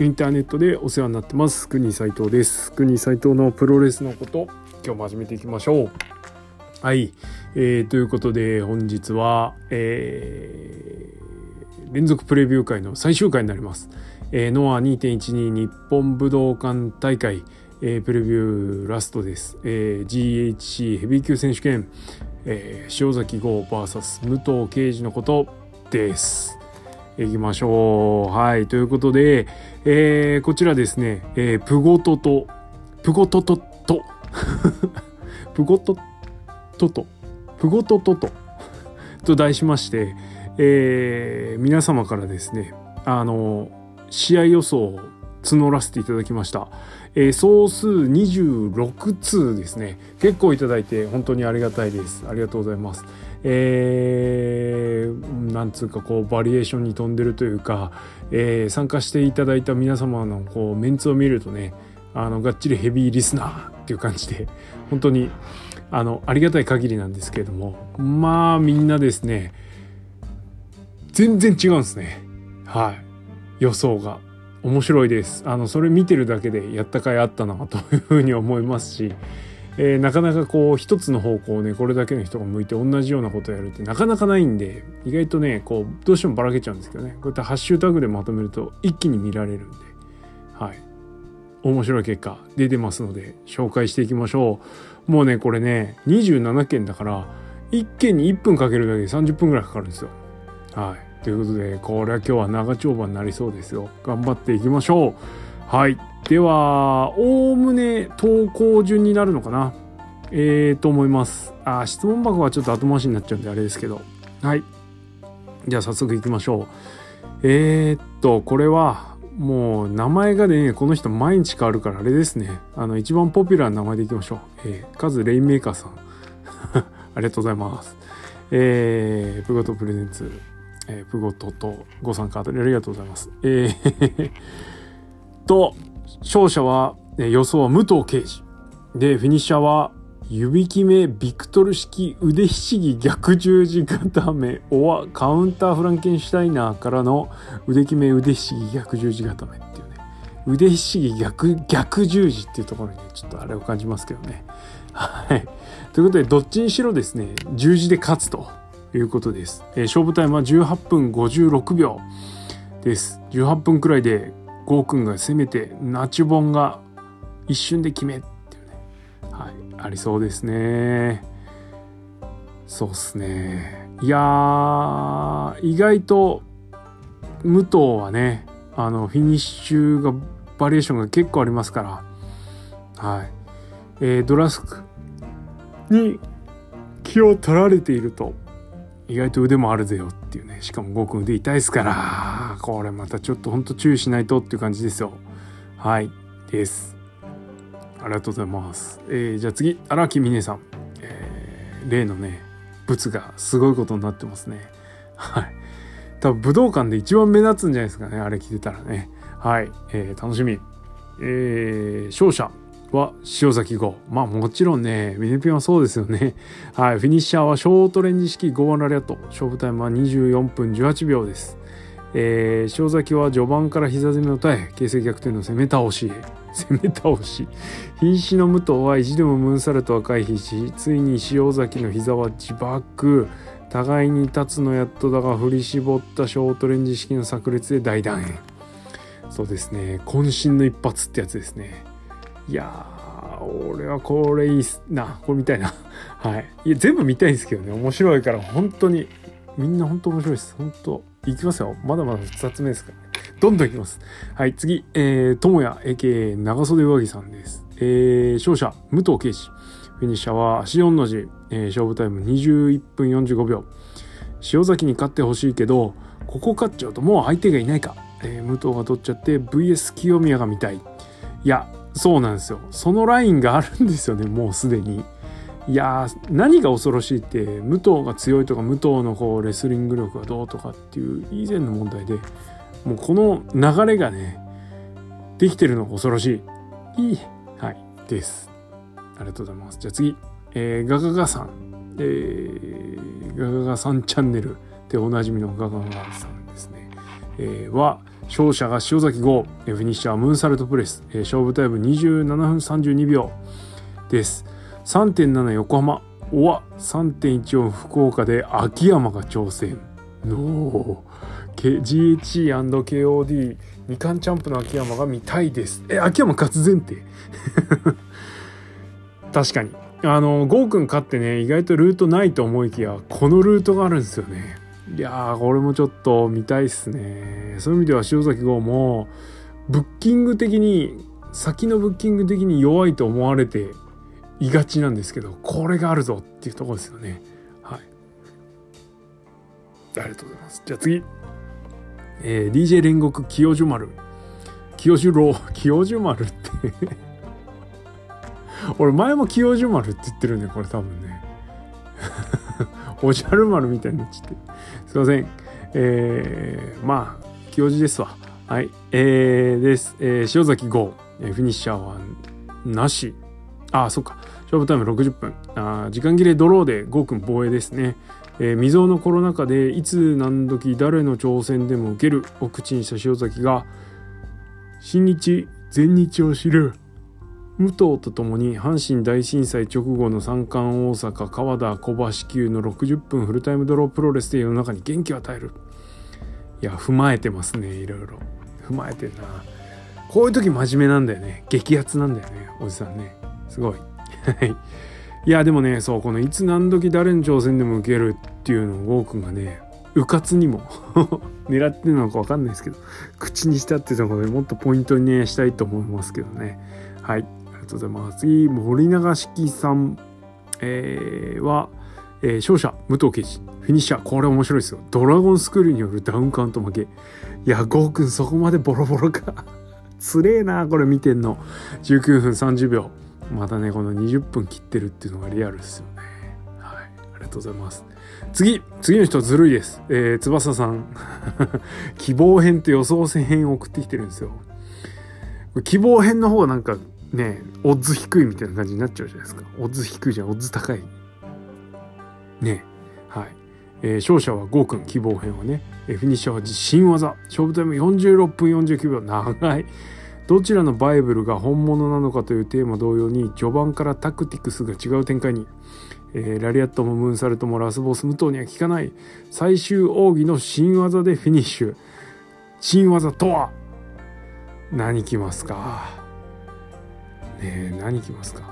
インターネットでお世話になってます。国斉藤です。国斉藤のプロレスのこと今日も始めていきましょう。はい、えー、ということで本日は、えー、連続プレビュー会の最終回になります、えー、ノア2.12日本武道館大会、えー、プレビューラストです、えー、GHC ヘビー級選手権、えー、塩崎豪 VS 武藤敬司のことです。いきましょう。はい。ということで、えー、こちらですね、えー、プゴトと、プゴトトと、プゴトトと、プゴトトと、と題しまして、えー、皆様からですね、あの、試合予想を募らせていただきました。えー、総数26通ですね。結構いただいて本当にありがたいです。ありがとうございます。えー、なんつうかこうバリエーションに富んでるというか、えー、参加していただいた皆様のこうメンツを見るとねあのがっちりヘビーリスナーっていう感じで本当にあのありがたい限りなんですけれどもまあみんなですね全然違うんですね。はい。予想が。面白いです。あのそれ見てるだけでやったかいあったなというふうに思いますしえー、なかなかこう一つの方向をねこれだけの人が向いて同じようなことをやるってなかなかないんで意外とねこうどうしてもばらけちゃうんですけどね。こうやってハッシュタグでまとめると一気に見られるんで。はい。面白い結果出てますので紹介していきましょう。もうねこれね27件だから1件に1分かけるだけで30分ぐらいかかるんですよ。はい。ということでこれは今日は長丁場になりそうですよ。頑張っていきましょう。はいでは、おおむね投稿順になるのかな？えーと思います。あ、質問箱はちょっと後回しになっちゃうんであれですけど。はい。じゃあ早速行きましょう。えー、っと、これは、もう名前がね、この人毎日変わるからあれですね。あの、一番ポピュラーな名前でいきましょう。えー、カズレインメーカーさん。ありがとうございます。えー、プゴトプレゼンツ、えー、プゴトとご参加ありがとうございます。えーと、勝者は、予想は武藤敬司。で、フィニッシャーは、指決めビクトル式腕ひしぎ逆十字固めおわカウンターフランケンシュタイナーからの腕決め腕ひしぎ逆十字固めっていうね腕ひしぎ逆逆十字っていうところに、ちょっとあれを感じますけどね。はい。ということでどっちにしろですね十字で勝つということです。えー、勝負タイムは18分56秒です。18分くらいでゴーくんが攻めてナチュボンが一瞬で決めっていうね。はいありそうですね。そうっすね。いや意外と武藤はねあのフィニッシュがバリエーションが結構ありますから。はい。えー、ドラスクに気を取られていると。意外と腕もあるぜよっていうね。しかもゴーくん腕痛いですから。これまたちょっとほんと注意しないとっていう感じですよ。はい。です。ありがとうございます、えー、じゃあ次。荒木美音さん、えー、例のね物がすごいことになってますね。はい。多分武道館で一番目立つんじゃないですかね。あれ着てたらね。はい、えー、楽しみ。えー、勝者。は塩崎号。まあもちろんね、ミネピンはそうですよね。はい。フィニッシャーはショートレンジ式ゴーラリアット。勝負タイムは24分18秒です。えー、塩崎は序盤から膝攻めを耐え、形勢逆転の攻め倒し。攻め倒し。瀕死の武藤は意地でもムーンサルトは回避し、ついに塩崎の膝は自爆。互いに立つのやっとだが振り絞ったショートレンジ式の炸裂で大団円。そうですね。渾身の一発ってやつですね。いやー、俺はこれいいっすな。これ見たいな。はい。いや、全部見たいんですけどね。面白いから、本当に。みんな本当面白いです。本当いきますよ。まだまだ2つ目ですからね。どんどんいきます。はい、次。えー、ともや、AK 長袖上着さんです。えー、勝者、武藤敬司。フィニッシャーは足4の字。えー、勝負タイム21分45秒。塩崎に勝ってほしいけど、ここ勝っちゃうともう相手がいないか。えー、武藤が取っちゃって VS 清宮が見たい。いや、そうなんですよ。そのラインがあるんですよねもうすでに。いや何が恐ろしいって武藤が強いとか武藤のこうレスリング力がどうとかっていう以前の問題でもうこの流れがねできてるのが恐ろしい。いいはいです。ありがとうございます。じゃあ次、えー、ガガガさん。えー、ガガガさんチャンネルでおなじみのガガガさんですね、えー、は勝者が塩崎豪フィニッシャームーンサルトプレスえ勝負タイム27分32秒です。3.7横浜おわ3.14福岡で秋山が挑戦。の GHE&KOD 二冠チャンプの秋山が見たいです。え秋山勝つ前提？確かに。あのゴーくん勝ってね意外とルートないと思いきやこのルートがあるんですよね。いやーこれもちょっと見たいっすね。そういう意味では塩崎豪もブッキング的に先のブッキング的に弱いと思われていがちなんですけどこれがあるぞっていうところですよね。はい。ありがとうございます。じゃあ次。えー、DJ 煉獄清寿丸。清寿郎。清寿丸って。俺前も清寿丸って言ってるねこれ多分ね。おじゃる丸みたいになっちゃって。すいません。えー、まあ清寿ですわ。はい。えー、です、えー、塩崎豪、えー、フィニッシャーはなし。あそっか。勝負タイム60分。あ時間切れドローで豪君防衛ですね。えー、未曾有のコロナ禍でいつ何時誰の挑戦でも受けるを口にした塩崎が新日全日を知る。武藤とともに阪神大震災直後の三冠大阪川田小橋級の60分フルタイムドロープロレスで世の中に元気を与える。いや踏まえてますねいろいろ。踏まえてんな。こういう時真面目なんだよね。激アツなんだよねおじさんね。すごい。いやでもねそうこのいつ何時誰の挑戦でも受けるっていうのをゴーくがねうかつにも 狙ってるのか分かんないですけど口にしたっていうところでもっとポイントにねしたいと思いますけどね。はい。りがとうございます。次森永式さん、えー、は、えー、勝者武藤刑事フィニッシャー。これ面白いですよ。ドラゴンスクールによるダウンカウント負け。いやゴーくんそこまでボロボロか。つれえなこれ見てんの。19分30秒。またねこの20分切ってるっていうのがリアルですよね。はい。ありがとうございます。次次の人ずるいです、えー、翼さん。希望編と予想戦編を送ってきてるんですよ。希望編の方がなんかねオッズ低いみたいな感じになっちゃうじゃないですか。オッズ低いじゃん。オッズ高い。ねはい、えー、勝者はゴーくん希望編はね、えフィニッシャーは新技。勝負タイム46分49秒。長い。どちらのバイブルが本物なのかというテーマ同様に序盤からタクティクスが違う展開に、えー、ラリアットもムーンサルトもラスボス無糖には効かない。最終奥義の新技でフィニッシュ。新技とは？何きますか？ねえ何きますか？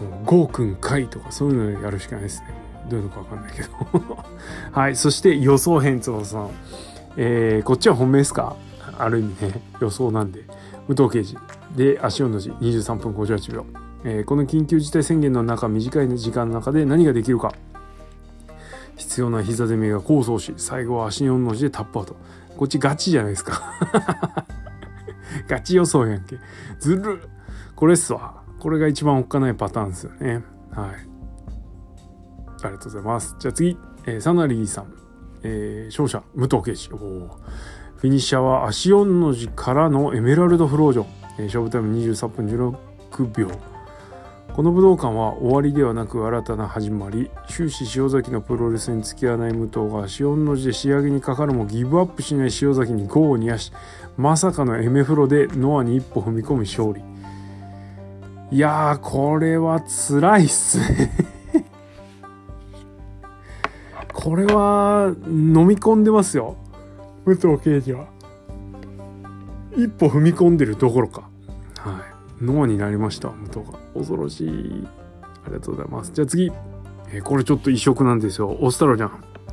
もうゴーくんかいとかそういうのやるしかないですね。どういうのかわかんないけど。はいそして予想編翼さん。えー、こっちは本命ですか？ある意味ね予想なんで。武藤刑事で足音の字。23分58秒、えー、この緊急事態宣言の中短い時間の中で何ができるか。必要な膝攻めが構想し最後は足4の字でタップアウト。こっちガチじゃないですか。ガチ予想やんけ。ずるこれっすわ。これが一番おっかないパターンですよね。はい。ありがとうございます。じゃあ次、えー、サナリーさん、えー、勝者武藤圭司。おおフィニッシャーは足4の字からのエメラルドフロージョン、えー、勝負タイム23分16秒この武道館は終わりではなく新たな始まり。終始塩崎のプロレスに付き合わない武藤が足4の字で仕上げにかかるもギブアップしない塩崎に5を煮やしまさかのエメフロでノアに一歩踏み込み勝利。いやーこれは辛いっすね。これは飲み込んでますよ。武藤刑事は。一歩踏み込んでるどころか。はい。ノアになりました武藤が。恐ろしい。ありがとうございます。じゃあ次、えー、これちょっと異色なんですよ。オスタロじゃん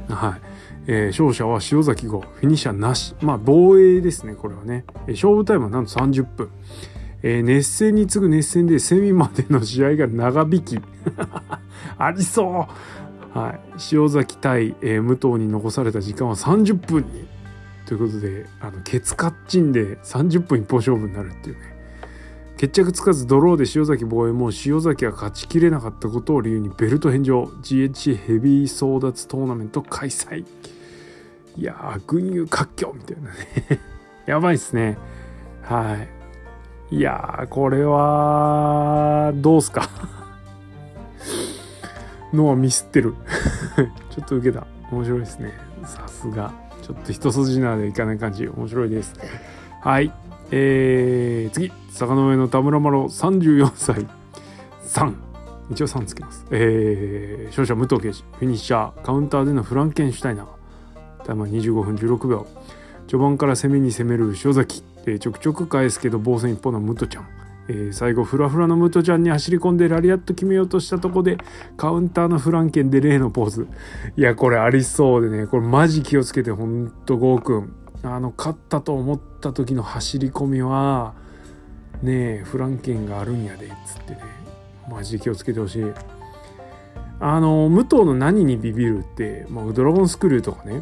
はい。えー、勝者は塩崎号フィニッシャーなし。まあ防衛ですねこれはね、えー、勝負タイムはなんと30分えー、熱戦に次ぐ熱戦でセミまでの試合が長引き。ありそう。はい。塩崎対、えー、武藤に残された時間は30分に。ということであのケツカッチンで30分一本勝負になるっていうね。決着つかずドローで塩崎防衛も塩崎が勝ちきれなかったことを理由にベルト返上。GH ヘビー争奪トーナメント開催。いやー群雄割拠みたいなね。やばいっすね。はい。いやーこれはどうすか？のはミスってる。ちょっと受けた。面白いですね。さすが。ちょっと一筋縄でいかない感じ。面白いです。はい。えー、次。坂の上の田村麻呂34歳。3一応3つけます。えー、勝者武藤刑事フィニッシャー。カウンターでのフランケンシュタイナー。タイムは25分16秒。序盤から攻めに攻める塩崎、ちょくちょく返すけど防戦一方の武藤ちゃん。えー、最後フラフラのムトちゃんに走り込んでラリアット決めようとしたとこでカウンターのフランケンで例のポーズ。いやこれありそうでね。これマジ気をつけてほんとゴーくん。あの勝ったと思った時の走り込みはねえフランケンがあるんやでっつってね。マジで気をつけてほしい。あの武藤の何にビビるって、まあ、ドラゴンスクリューとかね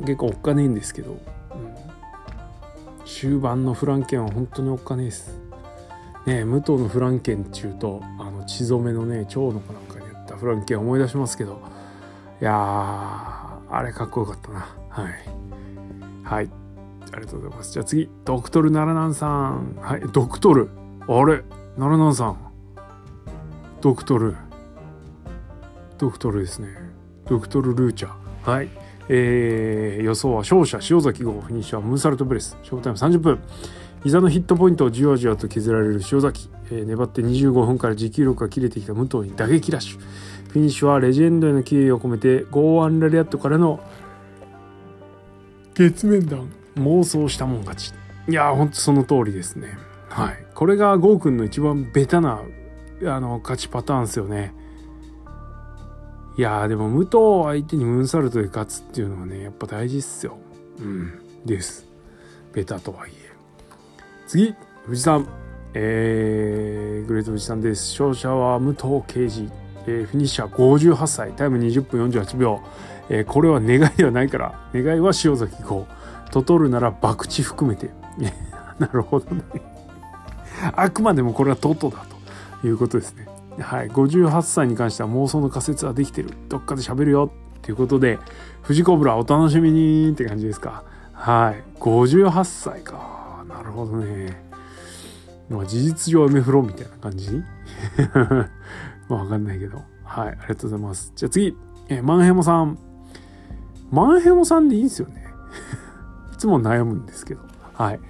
結構おっかねえんですけど、うん、終盤のフランケンは本当におっかねえです。ね武藤のフランケンっちゅうとあの血染めのね蝶の子なんかにやったフランケン思い出しますけどいやあれかっこよかったな。はい。はい。ありがとうございます。じゃあ次ドクトルナラナンさん。はいドクトル。あれナラナンさん。ドクトル。ドクトルですね。ドクトルルーチャ。ーはい。えー、予想は勝者潮崎豪フィニッシャームーンサルトプレス。ショータイム30分膝のヒットポイントをじわじわと削られる潮崎、えー、粘って25分から持久力が切れてきた武藤に打撃ラッシュ。フィニッシュはレジェンドへの敬意を込めて剛腕ラリアットからの月面弾妄想したもん勝ち。いやーほんとその通りですね。はい。これが豪くんの一番ベタなあの勝ちパターンですよね。いやーでも武藤相手にムーンサルトで勝つっていうのはねやっぱ大事っすよ。うん。です。ベタとはいえ。次藤さん。えー、グレート藤さんです。勝者は武藤敬司、えー、フィニッシャー58歳。タイム20分48秒、えー、これは願いではないから願いは塩崎号と取るなら博打含めて。なるほどね。あくまでもこれはトトだと。いうことですね。はい。58歳に関しては妄想の仮説はできてる。どっかで喋るよ。っていうことで藤子ブラお楽しみにって感じですか。はい。58歳か。なるほどね。まあ事実上 M フロみたいな感じ？ま あわかんないけど。はい、ありがとうございます。じゃあ次、えマンヘモさん。マンヘモさんでいいんですよね。いつも悩むんですけど。はい。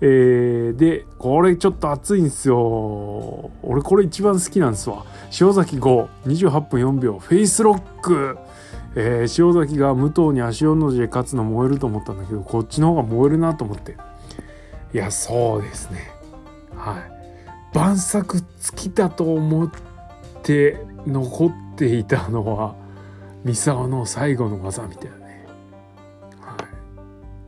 えー、で、これちょっと熱いんですよ。俺これ一番好きなんですわ。塩崎5、28分4秒、フェイスロック。えー、塩崎が武藤に足音の字で勝つの燃えると思ったんだけど、こっちの方が燃えるなと思って。いやそうですねはい晩作尽きたと思って残っていたのは三沢の最後の技みたいな、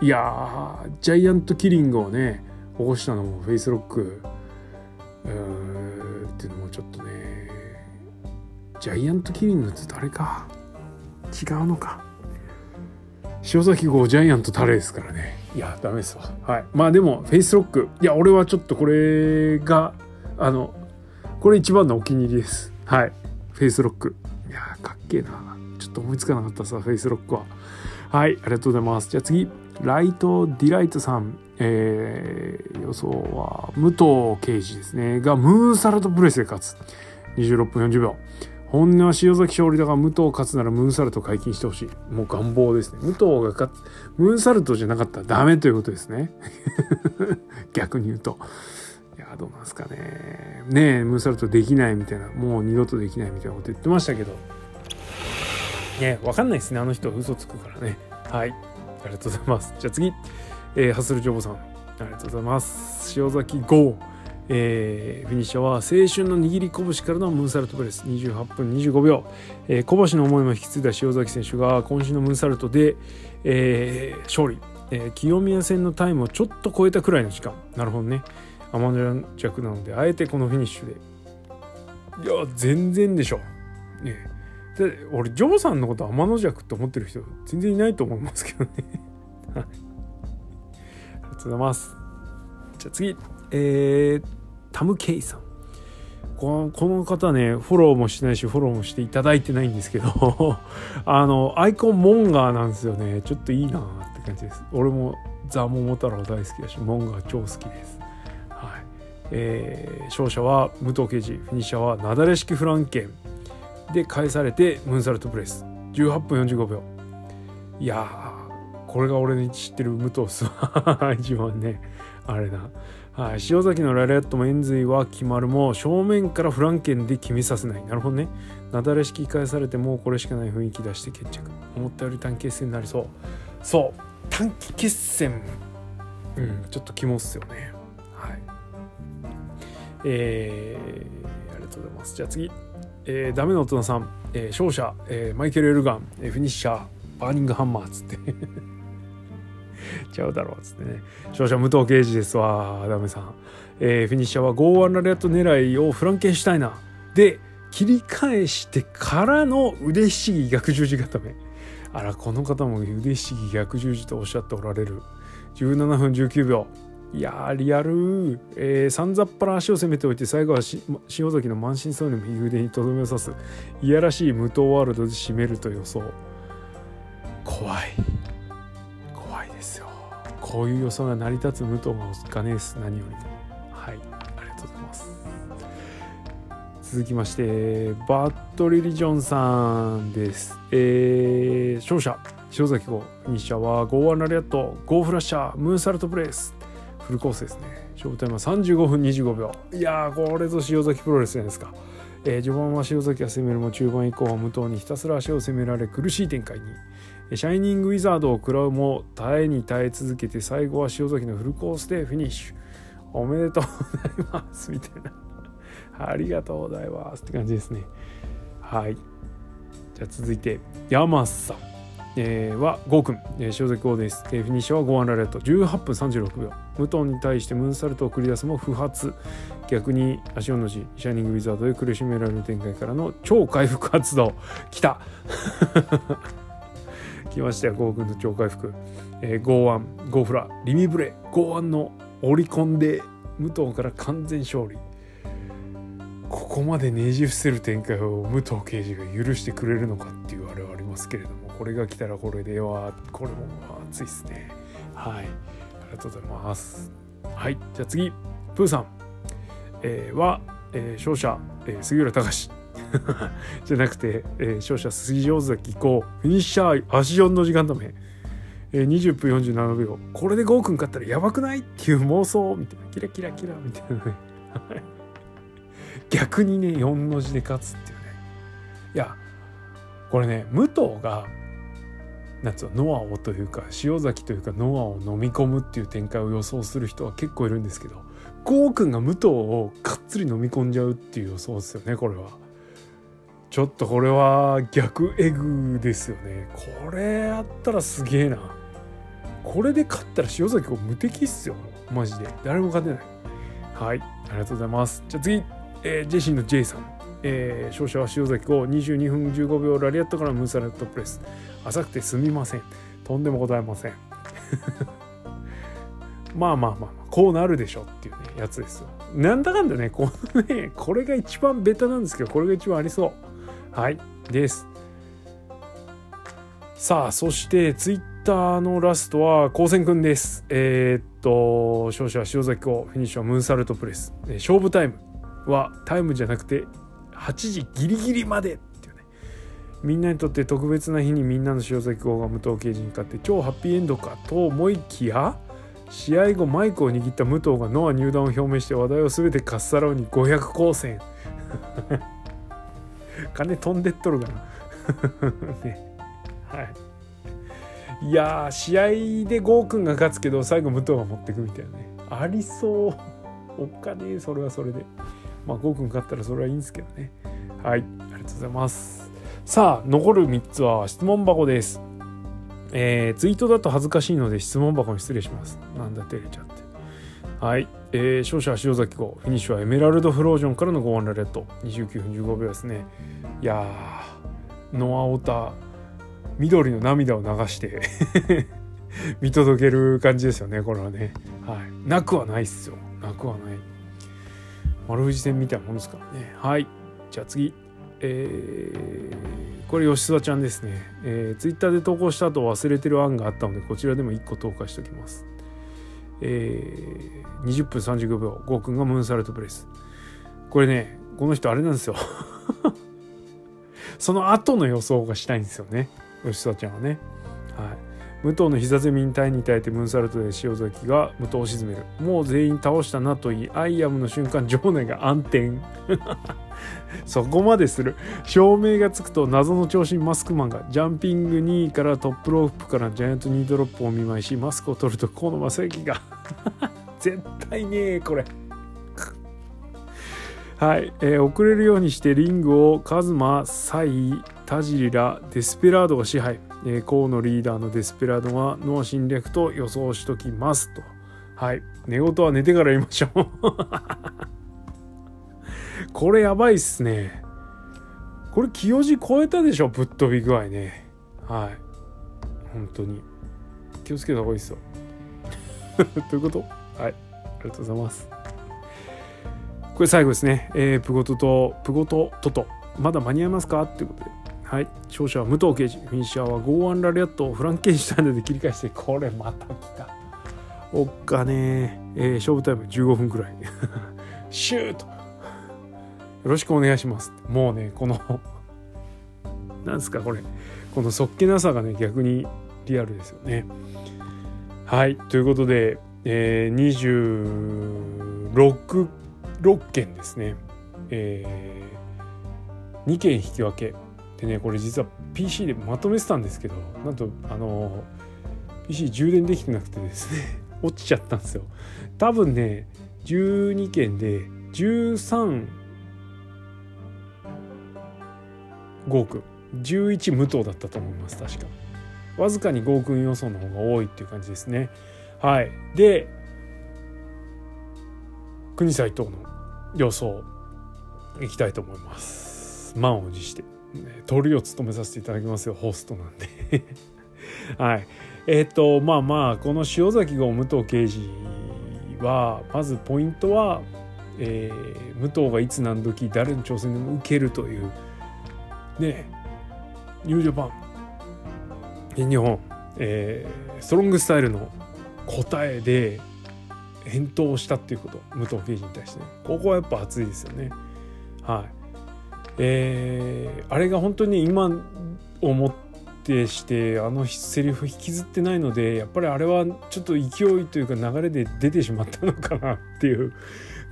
いやジャイアントキリングをね起こしたのもフェイスロック。うーっていうのもちょっとねジャイアントキリングって誰か？違うのか？塩崎号ジャイアントタレですからね。いやダメですわ。はい。まあでもフェイスロック。いや俺はちょっとこれがあのこれ一番のお気に入りです。はい。フェイスロック。いやかっけえな。ちょっと思いつかなかったさフェイスロックは。はい。ありがとうございます。じゃあ次。ライトディライトさんえー、予想は武藤敬司ですねがムーンサルトプレスで勝つ26分40秒本音は潮崎勝利だが武藤勝つならムーンサルト解禁してほしい。もう願望ですね。武藤が勝つ、ムーンサルトじゃなかったらダメということですね。逆に言うと。いや、どうなんですかね。ねえ、ムーンサルトできないみたいな、もう二度とできないみたいなこと言ってましたけど。ねわかんないですね。あの人嘘つくからね。はい。ありがとうございます。じゃあ次。えー、ハッスルジョボさん。ありがとうございます。塩崎 GO。えー、フィニッシャーは青春の握り拳からのムーンサルトプレス28分25秒、えー、小橋の思いも引き継いだ塩崎選手が今週のムーンサルトで、えー、勝利、えー、清宮戦のタイムをちょっと超えたくらいの時間なるほどねアマノジャクなのであえてこのフィニッシュでいや全然でしょねで俺ジョーさんのこと天の弱って思ってる人全然いないと思いますけどね。ありがとうございます。じゃあ次。えー、タム・ケイさん。このこの方ねフォローもしてないしフォローもしていただいてないんですけど あのアイコンモンガーなんですよね。ちょっといいなって感じです。俺もザ・モモ太郎大好きだしモンガー超好きです。はい。えー、勝者は武藤刑事フィニッシャーはなだれ式フランケン。で返されてムーンサルトプレス。18分45秒。いやこれが俺の知ってる武藤っすわ一番ねあれなはい、塩崎のラリアットも円髄は決まるも正面からフランケンで決めさせない。なるほどね。なだれ式返されてもうこれしかない雰囲気出して決着。思ったより短期決戦になりそう。そう。短期決戦。うん。ちょっと肝っすよね。はい。えー、ありがとうございます。じゃあ次。えー、ダメの大人さん、えー、勝者、えー、マイケル・エルガン、えー、フィニッシャーバーニングハンマーっつって。ちゃうだろうっつってね。勝者武藤敬司です。わダメさん、えー、フィニッシャーは剛腕ラリアット狙いをフランケンシュタイナー。で切り返してからの腕ひしぎ逆十字固め。あらこの方も腕ひしぎ逆十字とおっしゃっておられる。17分19秒。いやリアル、えー、さんざっぱら足を攻めておいて最後は塩崎の満身創痍の右腕にとどめを刺すいやらしい無糖ワールドで締めると予想。怖い。怖いですよ。こういう予想が成り立つ武藤がお金です。何よりも。はい。ありがとうございます。続きましてバッドリリジョンさんです。えー、勝者。塩崎号フィニッシャーはゴーワンラリアットゴーフラッシャー。ムーンサルトプレイス。フルコースですね。勝負タイムは35分25秒。いやーこれぞ塩崎プロレスじゃないですか。えー、序盤は塩崎が攻めるも中盤以降は無糖にひたすら足を攻められ苦しい展開に。シャイニングウィザードを食らうも耐えに耐え続けて最後は塩崎のフルコースでフィニッシュ。おめでとうございますみたいな。ありがとうございますって感じですね。はい。じゃあ続いて山さん。えー、は豪くん、えー、潮崎ーです、えー、フィニッシャーは豪腕ラリアット。18分36秒。武藤に対してムーンサルトを繰り出すも不発。逆に足4の字シャイニングウィザードで苦しめられる展開からの超回復発動。きた。来ましたよ豪くんの超回復、えー、ゴーワンゴーフラリミブレゴーワンの折り込んで武藤から完全勝利。ここまでねじ伏せる展開を武藤刑事が許してくれるのかっていうあれはありますけれども。これが来たらこれではこれも熱いですね。はい。ありがとうございます。はい。じゃあ次。プーさん、えー、は、えー、勝者、えー、杉浦隆。じゃなくて、えー、勝者杉尾崎こう。フィニッシャー足4の時間止め、えー、20分47秒。これでゴーくん勝ったらやばくないっていう妄想みたいな。キラキラキラみたいなね。逆にね4の字で勝つっていうね。いやこれね武藤がなんつうノアをというか塩崎というかノアを飲み込むっていう展開を予想する人は結構いるんですけどゴーくんが武藤をがっつり飲み込んじゃうっていう予想ですよねこれは。ちょっとこれは逆エグですよね。これやったらすげえな。これで勝ったら塩崎を無敵っすよ。マジで。誰も勝てない。はい。ありがとうございます。じゃあ次、えー、ジェシーの J さん。えー、勝者は塩崎を22分15秒ラリアットからムーサレットプレス。浅くてすみません。とんでもございません。まあまあまあ、まあ、こうなるでしょっていうねやつですよ。なんだかんだねこのねこれが一番ベタなんですけどこれが一番ありそう。はいです。さあそしてツイッターのラストは高専くんです。えー、っと勝者は塩崎をフィニッシュはムーンサルトプレス。勝負タイムはタイムじゃなくて8時ギリギリまでっていうね。みんなにとって特別な日にみんなの塩崎号が武藤刑事に勝って超ハッピーエンドかと思いきや試合後マイクを握った武藤がノア入団を表明して話題を全てかっさらうに500光線。金飛んでっとるかな。ね。はい。いや試合でゴーくんが勝つけど最後武藤が持ってくみたいなね。ありそう。おっかねそれはそれで。まあ、5分勝ったらそれはいいんですけどね。はい、ありがとうございます。さあ、残る3つは質問箱です。えー、ツイートだと恥ずかしいので質問箱に失礼します。なんだ、照れちゃって。はい。えー、勝者は塩崎号。フィニッシュはエメラルドフロージョンからのゴーンラレット。29分15秒ですね。いやー、ノアオタ、緑の涙を流して 見届ける感じですよね、これはね。はい。なくはないっすよ。なくはない。丸藤戦みたいなもんですからね。はい。じゃあ次。えー、これ吉沢ちゃんですね、えー、ツイッターで投稿した後忘れてる案があったのでこちらでも1個投下しておきます。えー、20分35秒ゴーくんがムーンサルトプレス。これねこの人あれなんですよ。その後の予想がしたいんですよね。吉沢ちゃんはね。はい。武藤の膝攻めに耐えに耐えてムーンサルトで潮崎が武藤を沈める。もう全員倒したなと言い I am の瞬間場内が暗転。そこまでする。照明がつくと謎の長身マスクマンがジャンピング2位からトップロープからジャイアントニードロップを見舞いしマスクを取ると河野正幸が。絶対ねえこれ。はい、えー、遅れるようにしてリングをカズマ、サイ、タジリラ、デスペラードが支配、えー、河野リーダーのデスペラードは脳侵略と予想しときますと。はい。寝言は寝てから言いましょう。これやばいっすね。これ清字超えたでしょぶっ飛び具合ね。はい。本当に。気をつけた方がいいっすよ。ということ？はい。ありがとうございます。これ最後ですね、えー、プゴトとプゴトトトまだ間に合いますか？っていうことで。はい。勝者は武藤刑事フィニッシャーはゴーアンラリアットをフランケンシュタインで切り返してこれまた来た。おっかねえ。ー、勝負タイム15分くらい。シュート。よろしくお願いします。もうねこのなんすかこれ。このそっけなさがね逆にリアルですよね。はい。ということで、えー、26 6件ですね、えー、2件引き分け。でねこれ実は PC でまとめてたんですけどなんとあの PC 充電できてなくてですね 落ちちゃったんですよ。多分ね12件で13ゴーくん11無糖だったと思います確か。わずかにゴーくん予想の方が多いっていう感じですね。はい。で国斎藤の予想いきたいと思います。満を持して。鳥を務めさせていただきますよホストなんで。はい。えっ、ー、とまあまあこの塩崎号武藤刑事はまずポイントは、えー、武藤がいつ何時誰の挑戦でも受けるというねニュージャパン。日本、えー、ストロングスタイルの答えで返答したっていうこと武藤刑事に対してね。ここはやっぱ熱いですよね。はい。えー、あれが本当に今をもってしてあのセリフ引きずってないのでやっぱりあれはちょっと勢いというか流れで出てしまったのかなっていう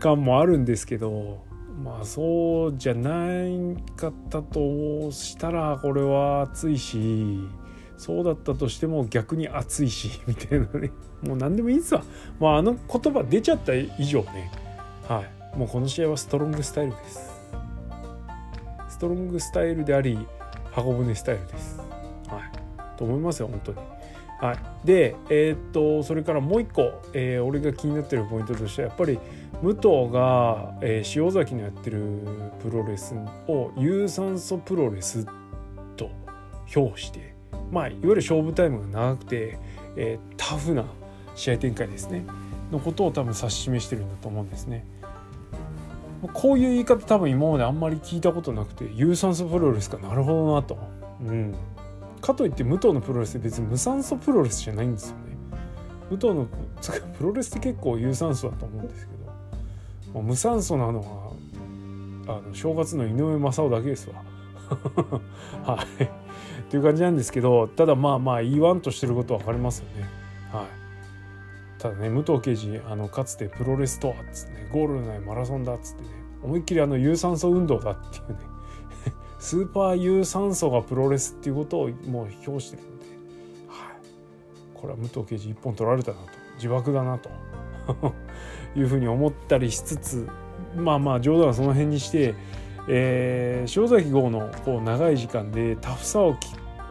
感もあるんですけどまあそうじゃないかったとしたらこれは熱いしそうだったとしても逆に熱いしみたいなね。もう何でもいいですわ、まあ、あの言葉出ちゃった以上ね。はい。もうこの試合はストロングスタイルです。トロングスタイルであり箱舟スタイルです。はい。と思いますよ本当に。はい。でえー、っとそれからもう一個、えー、俺が気になってるポイントとしてはやっぱり武藤が、えー、塩崎のやってるプロレスを有酸素プロレスと評してまあいわゆる勝負タイムが長くて、えー、タフな試合展開ですね。のことを多分指し示してるんだと思うんですね。こういう言い方多分今まであんまり聞いたことなくて有酸素プロレスかなるほどなと。うん、かといって武藤のプロレスって別に無酸素プロレスじゃないんですよね。武藤のプロレスって結構有酸素だと思うんですけど無酸素なのはあの正月の井上正雄だけですわ。はい。っていう感じなんですけどただまあまあ言わんとしてること分かりますよね。ただね武藤刑事あのかつてプロレスとはっつってねゴールのないマラソンだっつってね思いっきりあの有酸素運動だっていうね スーパー有酸素がプロレスっていうことをもう表してるので、はい、これは武藤刑事一本取られたなと自爆だなと いうふうに思ったりしつつまあまあ冗談はその辺にして、えー、塩崎号のこう長い時間でタフさを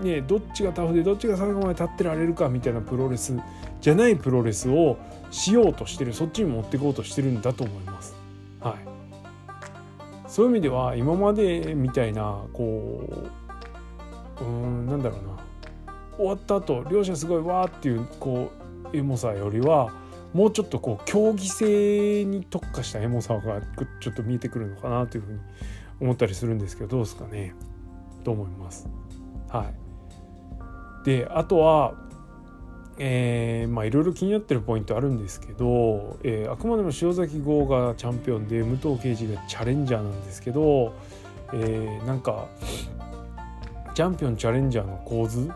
ね、どっちがタフでどっちが最後まで立ってられるかみたいなプロレスじゃないプロレスをしようとしてるそっちに持っていこうとしてるんだと思います。はい、そういう意味では今までみたいなこううんなんだろうな終わった後両者すごいわーっていうこうエモさよりはもうちょっとこう競技性に特化したエモさがちょっと見えてくるのかなというふうに思ったりするんですけどどうですかねと思います。はい、であとはえー、まあいろいろ気になってるポイントあるんですけど、えー、あくまでも塩崎豪がチャンピオンで武藤敬司がチャレンジャーなんですけど、えー、なんかチャンピオンチャレンジャーの構図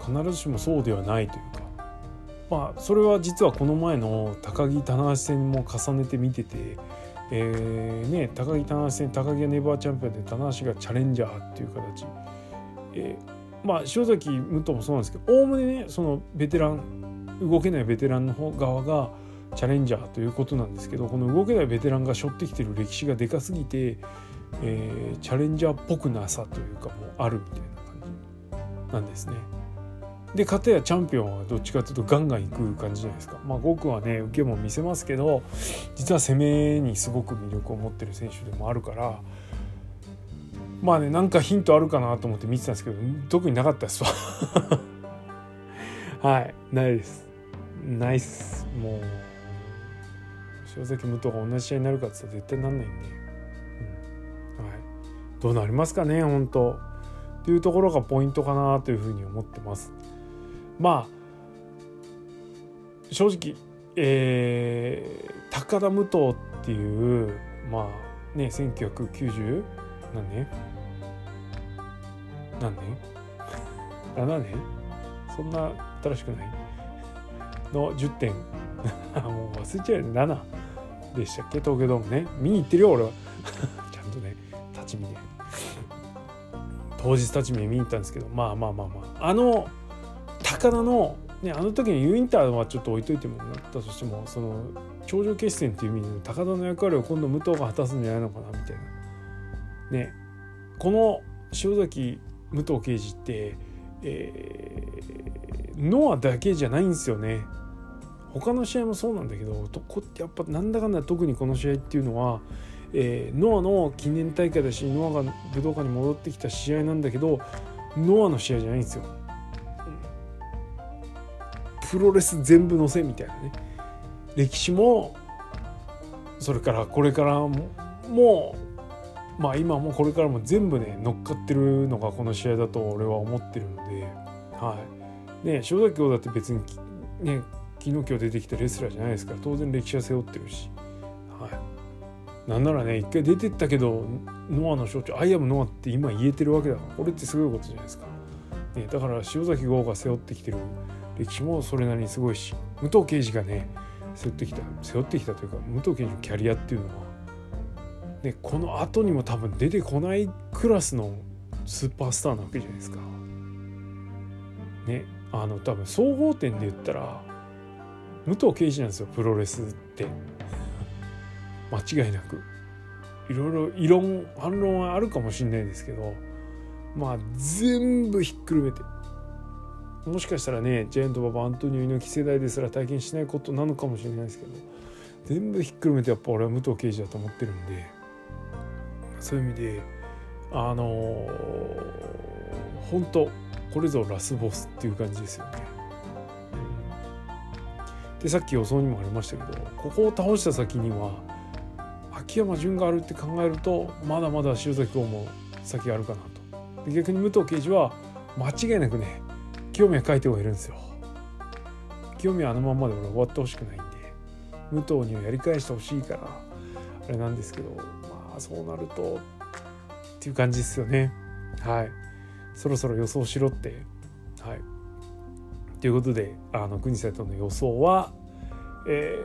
必ずしもそうではないというか。まあそれは実はこの前の高木棚橋戦も重ねて見てて、えーね、高木棚橋戦高木がネバーチャンピオンで棚橋がチャレンジャーっていう形、えー、まあ塩崎武藤もそうなんですけどおおむねねそのベテラン動けないベテランの方側がチャレンジャーということなんですけどこの動けないベテランが背負ってきてる歴史がでかすぎて、えー、チャレンジャーっぽくなさというかもうあるみたいな感じなんですね。で片やチャンピオンはどっちかというとガンガンいく感じじゃないですか。まあゴクはね受けも見せますけど実は攻めにすごく魅力を持ってる選手でもあるからまあねなんかヒントあるかなと思って見てたんですけど特になかったですわ。はいないです。ナイスもう塩崎武藤が同じ試合になるかって言ったら絶対なんないんで、うん。はい、どうなりますかね本当。っていうところがポイントかなというふうに思ってます。まあ正直、えー、高田武藤っていうまあね1990何年何年 ?7 年？そんな新しくない？の10点。もう忘れちゃうよ7でしたっけ？東京ドームね。見に行ってるよ俺は。ちゃんとね立ち見で。当日立ち見見に行ったんですけど。まあまあまあまあ。あの高田のねあの時にユインターはちょっと置いといてもらったとしてもその頂上決戦っていう意味で高田の役割を今度武藤が果たすんじゃないのかなみたいな。ね。この塩崎武藤刑事って、えー、ノアだけじゃないんですよね他の試合もそうなんだけどとこってやっぱなんだかんだ特にこの試合っていうのは、えー、ノアの記念大会だしノアが武道館に戻ってきた試合なんだけどノアの試合じゃないんですよ。プロレス全部乗せみたいなね歴史もそれからこれからももまあ今もこれからも全部ね乗っかってるのがこの試合だと俺は思ってるのではい。ね塩崎京だって別にね昨日今日出てきたレスラーじゃないですから当然歴史は背負ってるし、はい、なんならね一回出てったけどノアの象徴「アイアムノア」って今言えてるわけだからこれってすごいことじゃないですか、ね、だから塩崎豪が背負ってきてる歴史もそれなりにすごいし武藤敬司がね背負ってきた背負ってきたというか武藤敬司のキャリアっていうのは、ね、この後にも多分出てこないクラスのスーパースターなわけじゃないですか。ねあの多分総合点で言ったら武藤敬司なんですよプロレスって。間違いなく。いろいろ異論反論はあるかもしれないですけどまあ全部ひっくるめて。もしかしたらねジャイアントババアントニオ猪木世代ですら体験しないことなのかもしれないですけど全部ひっくるめてやっぱ俺は武藤敬司だと思ってるんでそういう意味であの、本当これぞラスボスっていう感じですよね。でさっき予想にもありましたけどここを倒した先には秋山純があるって考えるとまだまだ塩崎豪も先あるかなとで逆に武藤刑事は間違いなくね清宮海斗がいるんですよ清宮あのままで俺終わってほしくないんで武藤にはやり返してほしいからあれなんですけどあそうなるとっていう感じですよね。はい。そろそろ予想しろって。はい。ということであの国斎藤の予想はえ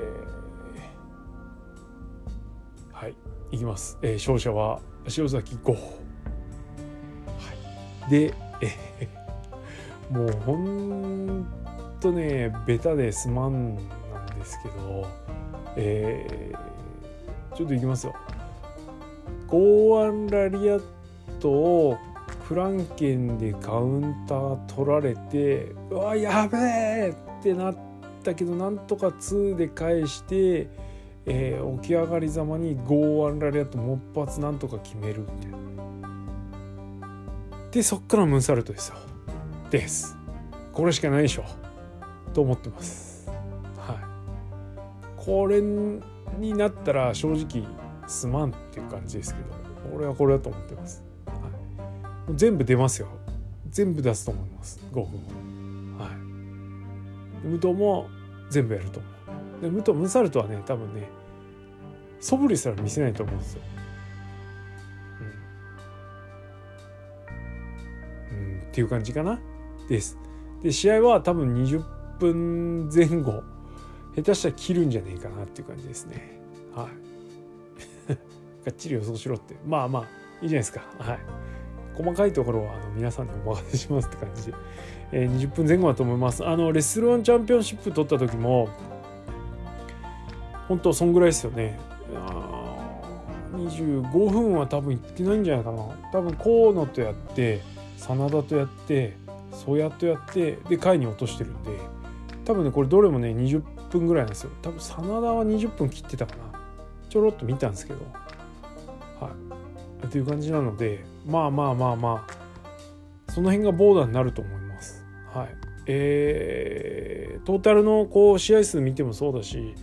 ー、はい。いきます、えー、勝者は塩崎豪、はい、で、えー、もうほんとねベタですまんなんですけどえー、ちょっといきますよ。剛腕ラリアットをフランケンでカウンター取られてうわやべえってなったけどなんとか2で返して、えー、起き上がりざまに剛腕ラリアットもっぱつなんとか決めるみたいな。でそっからムンサルトですよ。です。これしかないでしょ。と思ってます。はい。これになったら正直すまんっていう感じですけど俺はこれだと思ってます。全部出ますよ。全部出すと思います。5分はい。武藤も全部やると思う。で武藤ムサルトはね多分ね素振りすら見せないと思うんですよ。うん、うん、っていう感じかな。です。で試合は多分20分前後。下手したら切るんじゃねえかなっていう感じですね。はい。がっちり予想しろって。まあまあいいじゃないですか。はい。細かいところはあの皆さんにお任せしますって感じ。で、えー、20分前後だと思います。あのレスルワンチャンピオンシップ取った時も本当そんぐらいですよね。25分は多分いってないんじゃないかな。多分河野とやって真田とやって曽谷とやってで下位に落としてるんで多分ねこれどれもね20分ぐらいなんですよ。多分真田は20分切ってたかな。ちょろっと見たんですけど。はい。っていう感じなのでまあまあまあまあその辺がボーダーになると思います。はい。えー、トータルのこう試合数見てもそうだし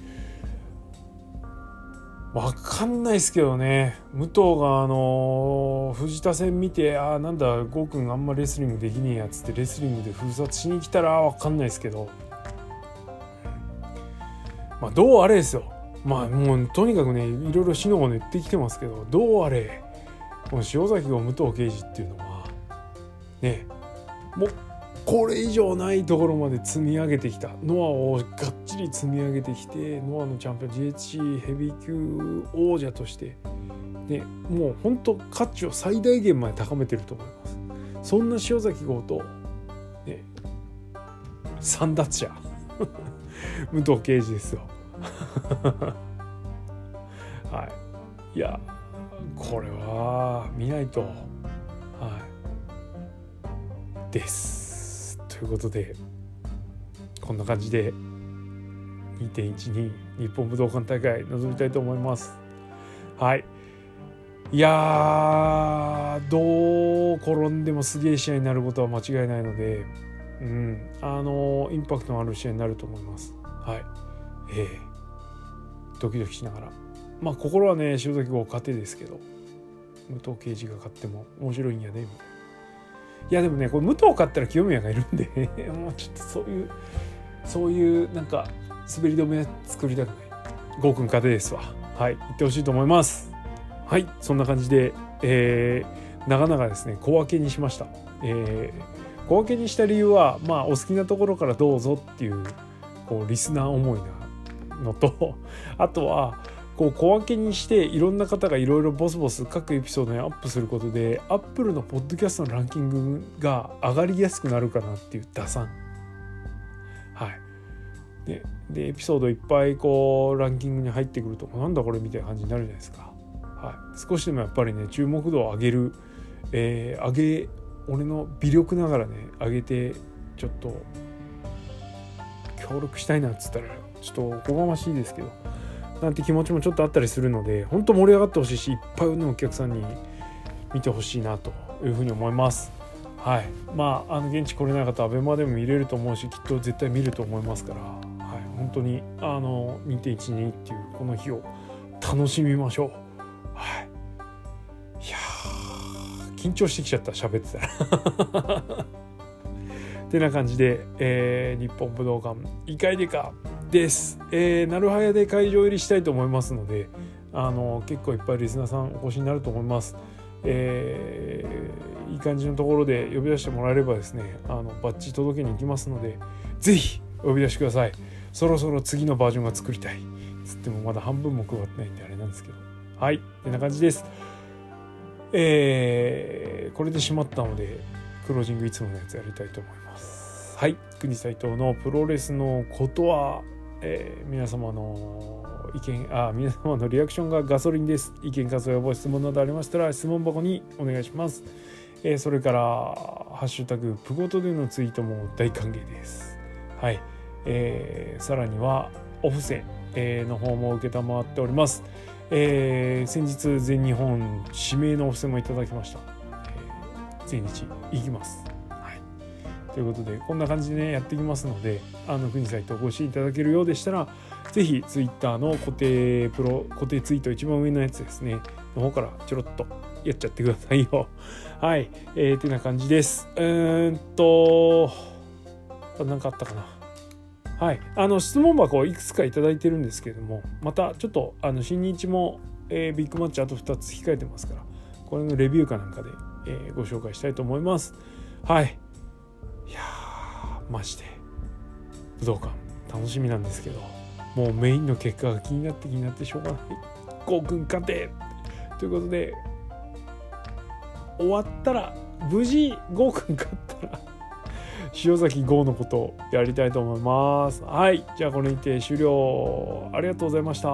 わかんないですけどね。武藤があの藤田戦見てああなんだ郷君あんまレスリングできねえやつってレスリングで封殺しに来たらわかんないですけど。まあどうあれですよ。まあもうとにかくねいろいろ死の子言ってきてますけどどうあれこの塩崎が武藤刑事っていうのはねもうこれ以上ないところまで積み上げてきた。ノアをがっちり積み上げてきてノアのチャンピオン GHC ヘビー級王者として、ね、もう本当価値を最大限まで高めてると思います。そんな塩崎豪と、ね、三奪者 武藤敬司ですよ。はい。いやこれは見ないと。はい。です。ということでこんな感じで2.12日本武道館大会臨みたいと思います。はい。いやどう転んでもすげえ試合になることは間違いないのでうん。あのインパクトのある試合になると思います。はい。ええ。ー、ドキドキしながら。まあ心はね塩崎号勝てですけど。武藤刑事が勝っても面白いんやね。みたいないやでもねこれ武藤勝ったら清宮がいるんで。もうちょっとそういうそういうなんか滑り止め作りたくない。ゴーくん勝てですわ。はい言ってほしいと思います。はいそんな感じでえー、長々ですね小分けにしました。えー、小分けにした理由はまあお好きなところからどうぞっていうこうリスナー思いなのと あとはこう小分けにしていろんな方がいろいろボスボス各エピソードにアップすることでアップルのポッドキャストのランキングが上がりやすくなるかなっていう打算。はい。ででエピソードいっぱいこうランキングに入ってくるとなんだこれみたいな感じになるじゃないですか、はい、少しでもやっぱりね注目度を上げる、えー、上げ俺の微力ながらね上げてちょっと協力したいなっつったらちょっとおこがましいですけどなんて気持ちもちょっとあったりするので本当盛り上がってほしいしいっぱいのお客さんに見てほしいなというふうに思います。はい、まああの現地来れない方は ABEMA でも見れると思うしきっと絶対見ると思いますから、はい、本当にあの2.12っていうこの日を楽しみましょう。はい、いや緊張してきちゃった喋ってたら。てな感じで、えー、日本武道館異界でか。です。えー、なるはやで会場入りしたいと思いますので、あの結構いっぱいリスナーさんお越しになると思います。えー、いい感じのところで呼び出してもらえればですね、あのバッジ届けに行きますので、ぜひお呼び出しください。そろそろ次のバージョンが作りたい。つってもまだ半分も配ってないんであれなんですけど。はい、こんな感じです。えー、これでしまったので、クロージングいつものやつやりたいと思います。はい、国斎藤のプロレスのことはえー、皆様の意見あ皆様のリアクションがガソリンです。意見感想やご質問などありましたら質問箱にお願いします、えー、それからハッシュタグプゴトでのツイートも大歓迎です。はい、えー、さらにはお布施、えー、の方も承っております。えー、先日全日本指名のお布施もいただきました、えー、全日行きます。ということでこんな感じでねやっていきますのであの国サイトお越しいただけるようでしたら是非 Twitter の固定プロ固定ツイート一番上のやつですねの方からちょろっとやっちゃってくださいよ。はいえー、てな感じです。うーんと何かあったかな。はい、あの質問箱いくつか頂いてるんですけれどもまたちょっとあの新日も、えー、ビッグマッチあと2つ控えてますからこれのレビューかなんかで、えー、ご紹介したいと思います。はいいやましで。武道館楽しみなんですけどもうメインの結果が気になって気になってしょうがない。郷君鑑定ということで終わったら無事郷ん勝ったら塩崎郷のことをやりたいと思います。はいじゃあこれにて終了。ありがとうございました。